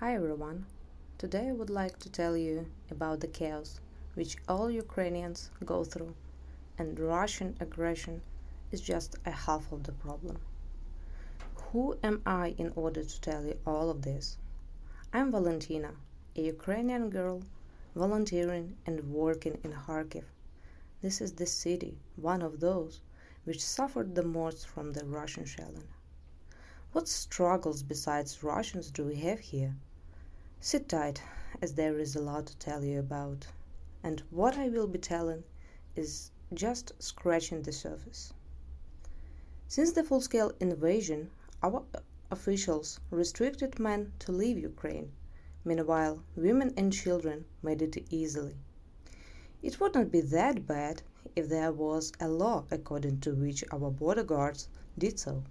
Hi everyone. Today I would like to tell you about the chaos which all Ukrainians go through, and Russian aggression is just a half of the problem. Who am I in order to tell you all of this? I'm Valentina, a Ukrainian girl volunteering and working in Kharkiv. This is the city, one of those which suffered the most from the Russian shelling. What struggles besides Russians do we have here? Sit tight, as there is a lot to tell you about, and what I will be telling is just scratching the surface. Since the full scale invasion, our officials restricted men to leave Ukraine. Meanwhile, women and children made it easily. It would not be that bad if there was a law according to which our border guards did so.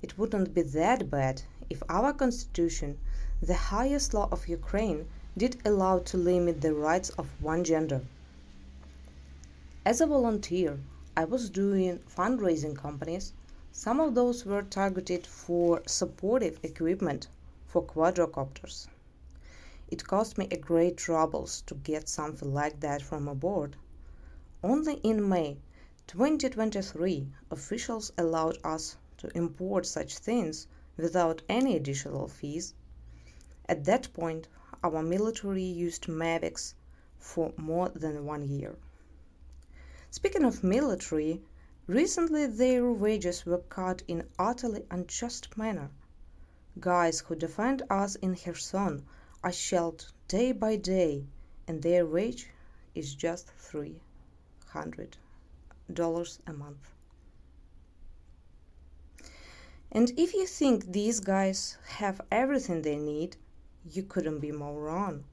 It wouldn't be that bad if our constitution, the highest law of Ukraine, did allow to limit the rights of one gender. As a volunteer, I was doing fundraising companies. Some of those were targeted for supportive equipment for quadrocopters. It cost me a great troubles to get something like that from aboard. Only in May 2023, officials allowed us to import such things without any additional fees. At that point, our military used Mavics for more than one year. Speaking of military, recently their wages were cut in utterly unjust manner. Guys who defend us in Kherson are shelled day by day, and their wage is just three hundred dollars a month. And if you think these guys have everything they need, you couldn't be more wrong.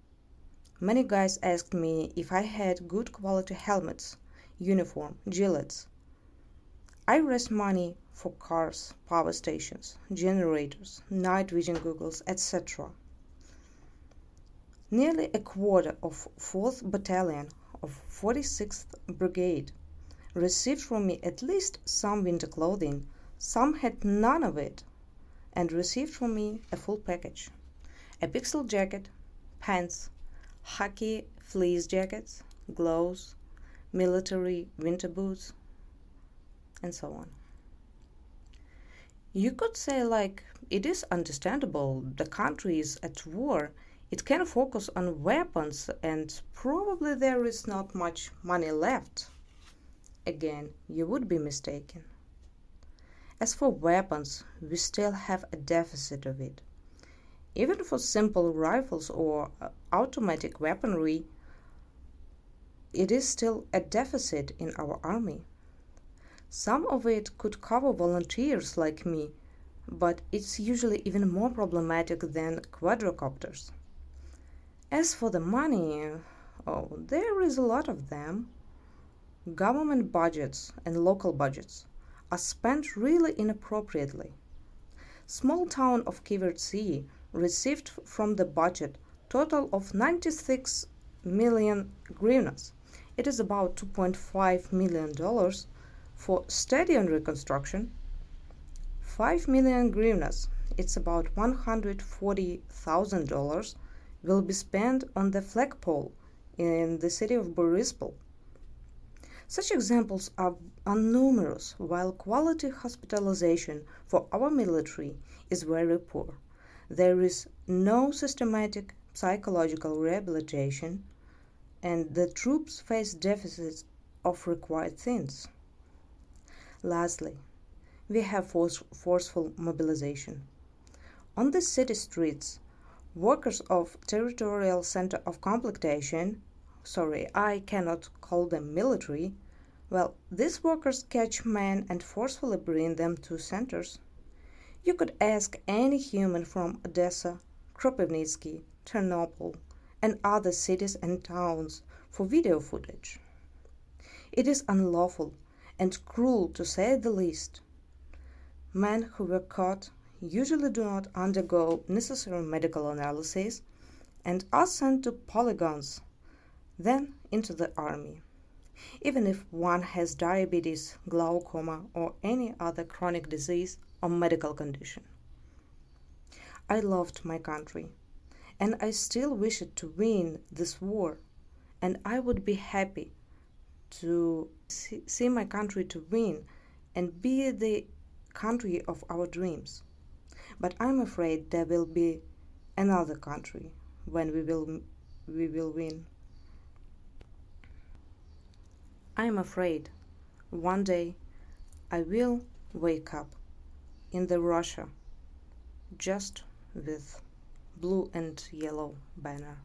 Many guys asked me if I had good quality helmets, uniform, gilets. I raised money for cars, power stations, generators, night vision goggles, etc. Nearly a quarter of 4th Battalion of 46th Brigade received from me at least some winter clothing some had none of it, and received from me a full package a pixel jacket, pants, hockey fleece jackets, gloves, military winter boots, and so on. You could say, like, it is understandable, the country is at war, it can focus on weapons, and probably there is not much money left. Again, you would be mistaken. As for weapons, we still have a deficit of it. Even for simple rifles or uh, automatic weaponry, it is still a deficit in our army. Some of it could cover volunteers like me, but it's usually even more problematic than quadrocopters. As for the money, oh, there is a lot of them. Government budgets and local budgets are spent really inappropriately. Small town of Kivertsi received from the budget total of 96 million hryvnias. It is about 2.5 million dollars for stadium reconstruction. 5 million hryvnias, it's about 140,000 dollars, will be spent on the flagpole in the city of Borispol such examples are, are numerous, while quality hospitalization for our military is very poor. There is no systematic psychological rehabilitation, and the troops face deficits of required things. Lastly, we have force, forceful mobilization. On the city streets, workers of Territorial Center of Complectation sorry, I cannot call them military. Well, these workers catch men and forcefully bring them to centers. You could ask any human from Odessa, Kropivnitsky, Chernobyl, and other cities and towns for video footage. It is unlawful and cruel to say the least. Men who were caught usually do not undergo necessary medical analysis and are sent to polygons then into the army. Even if one has diabetes, glaucoma, or any other chronic disease or medical condition. I loved my country. and I still wish it to win this war. And I would be happy to see, my country to win and be the country of our dreams. But I'm afraid there will be another country when we will we will win. I'm afraid one day I will wake up in the Russia just with blue and yellow banner.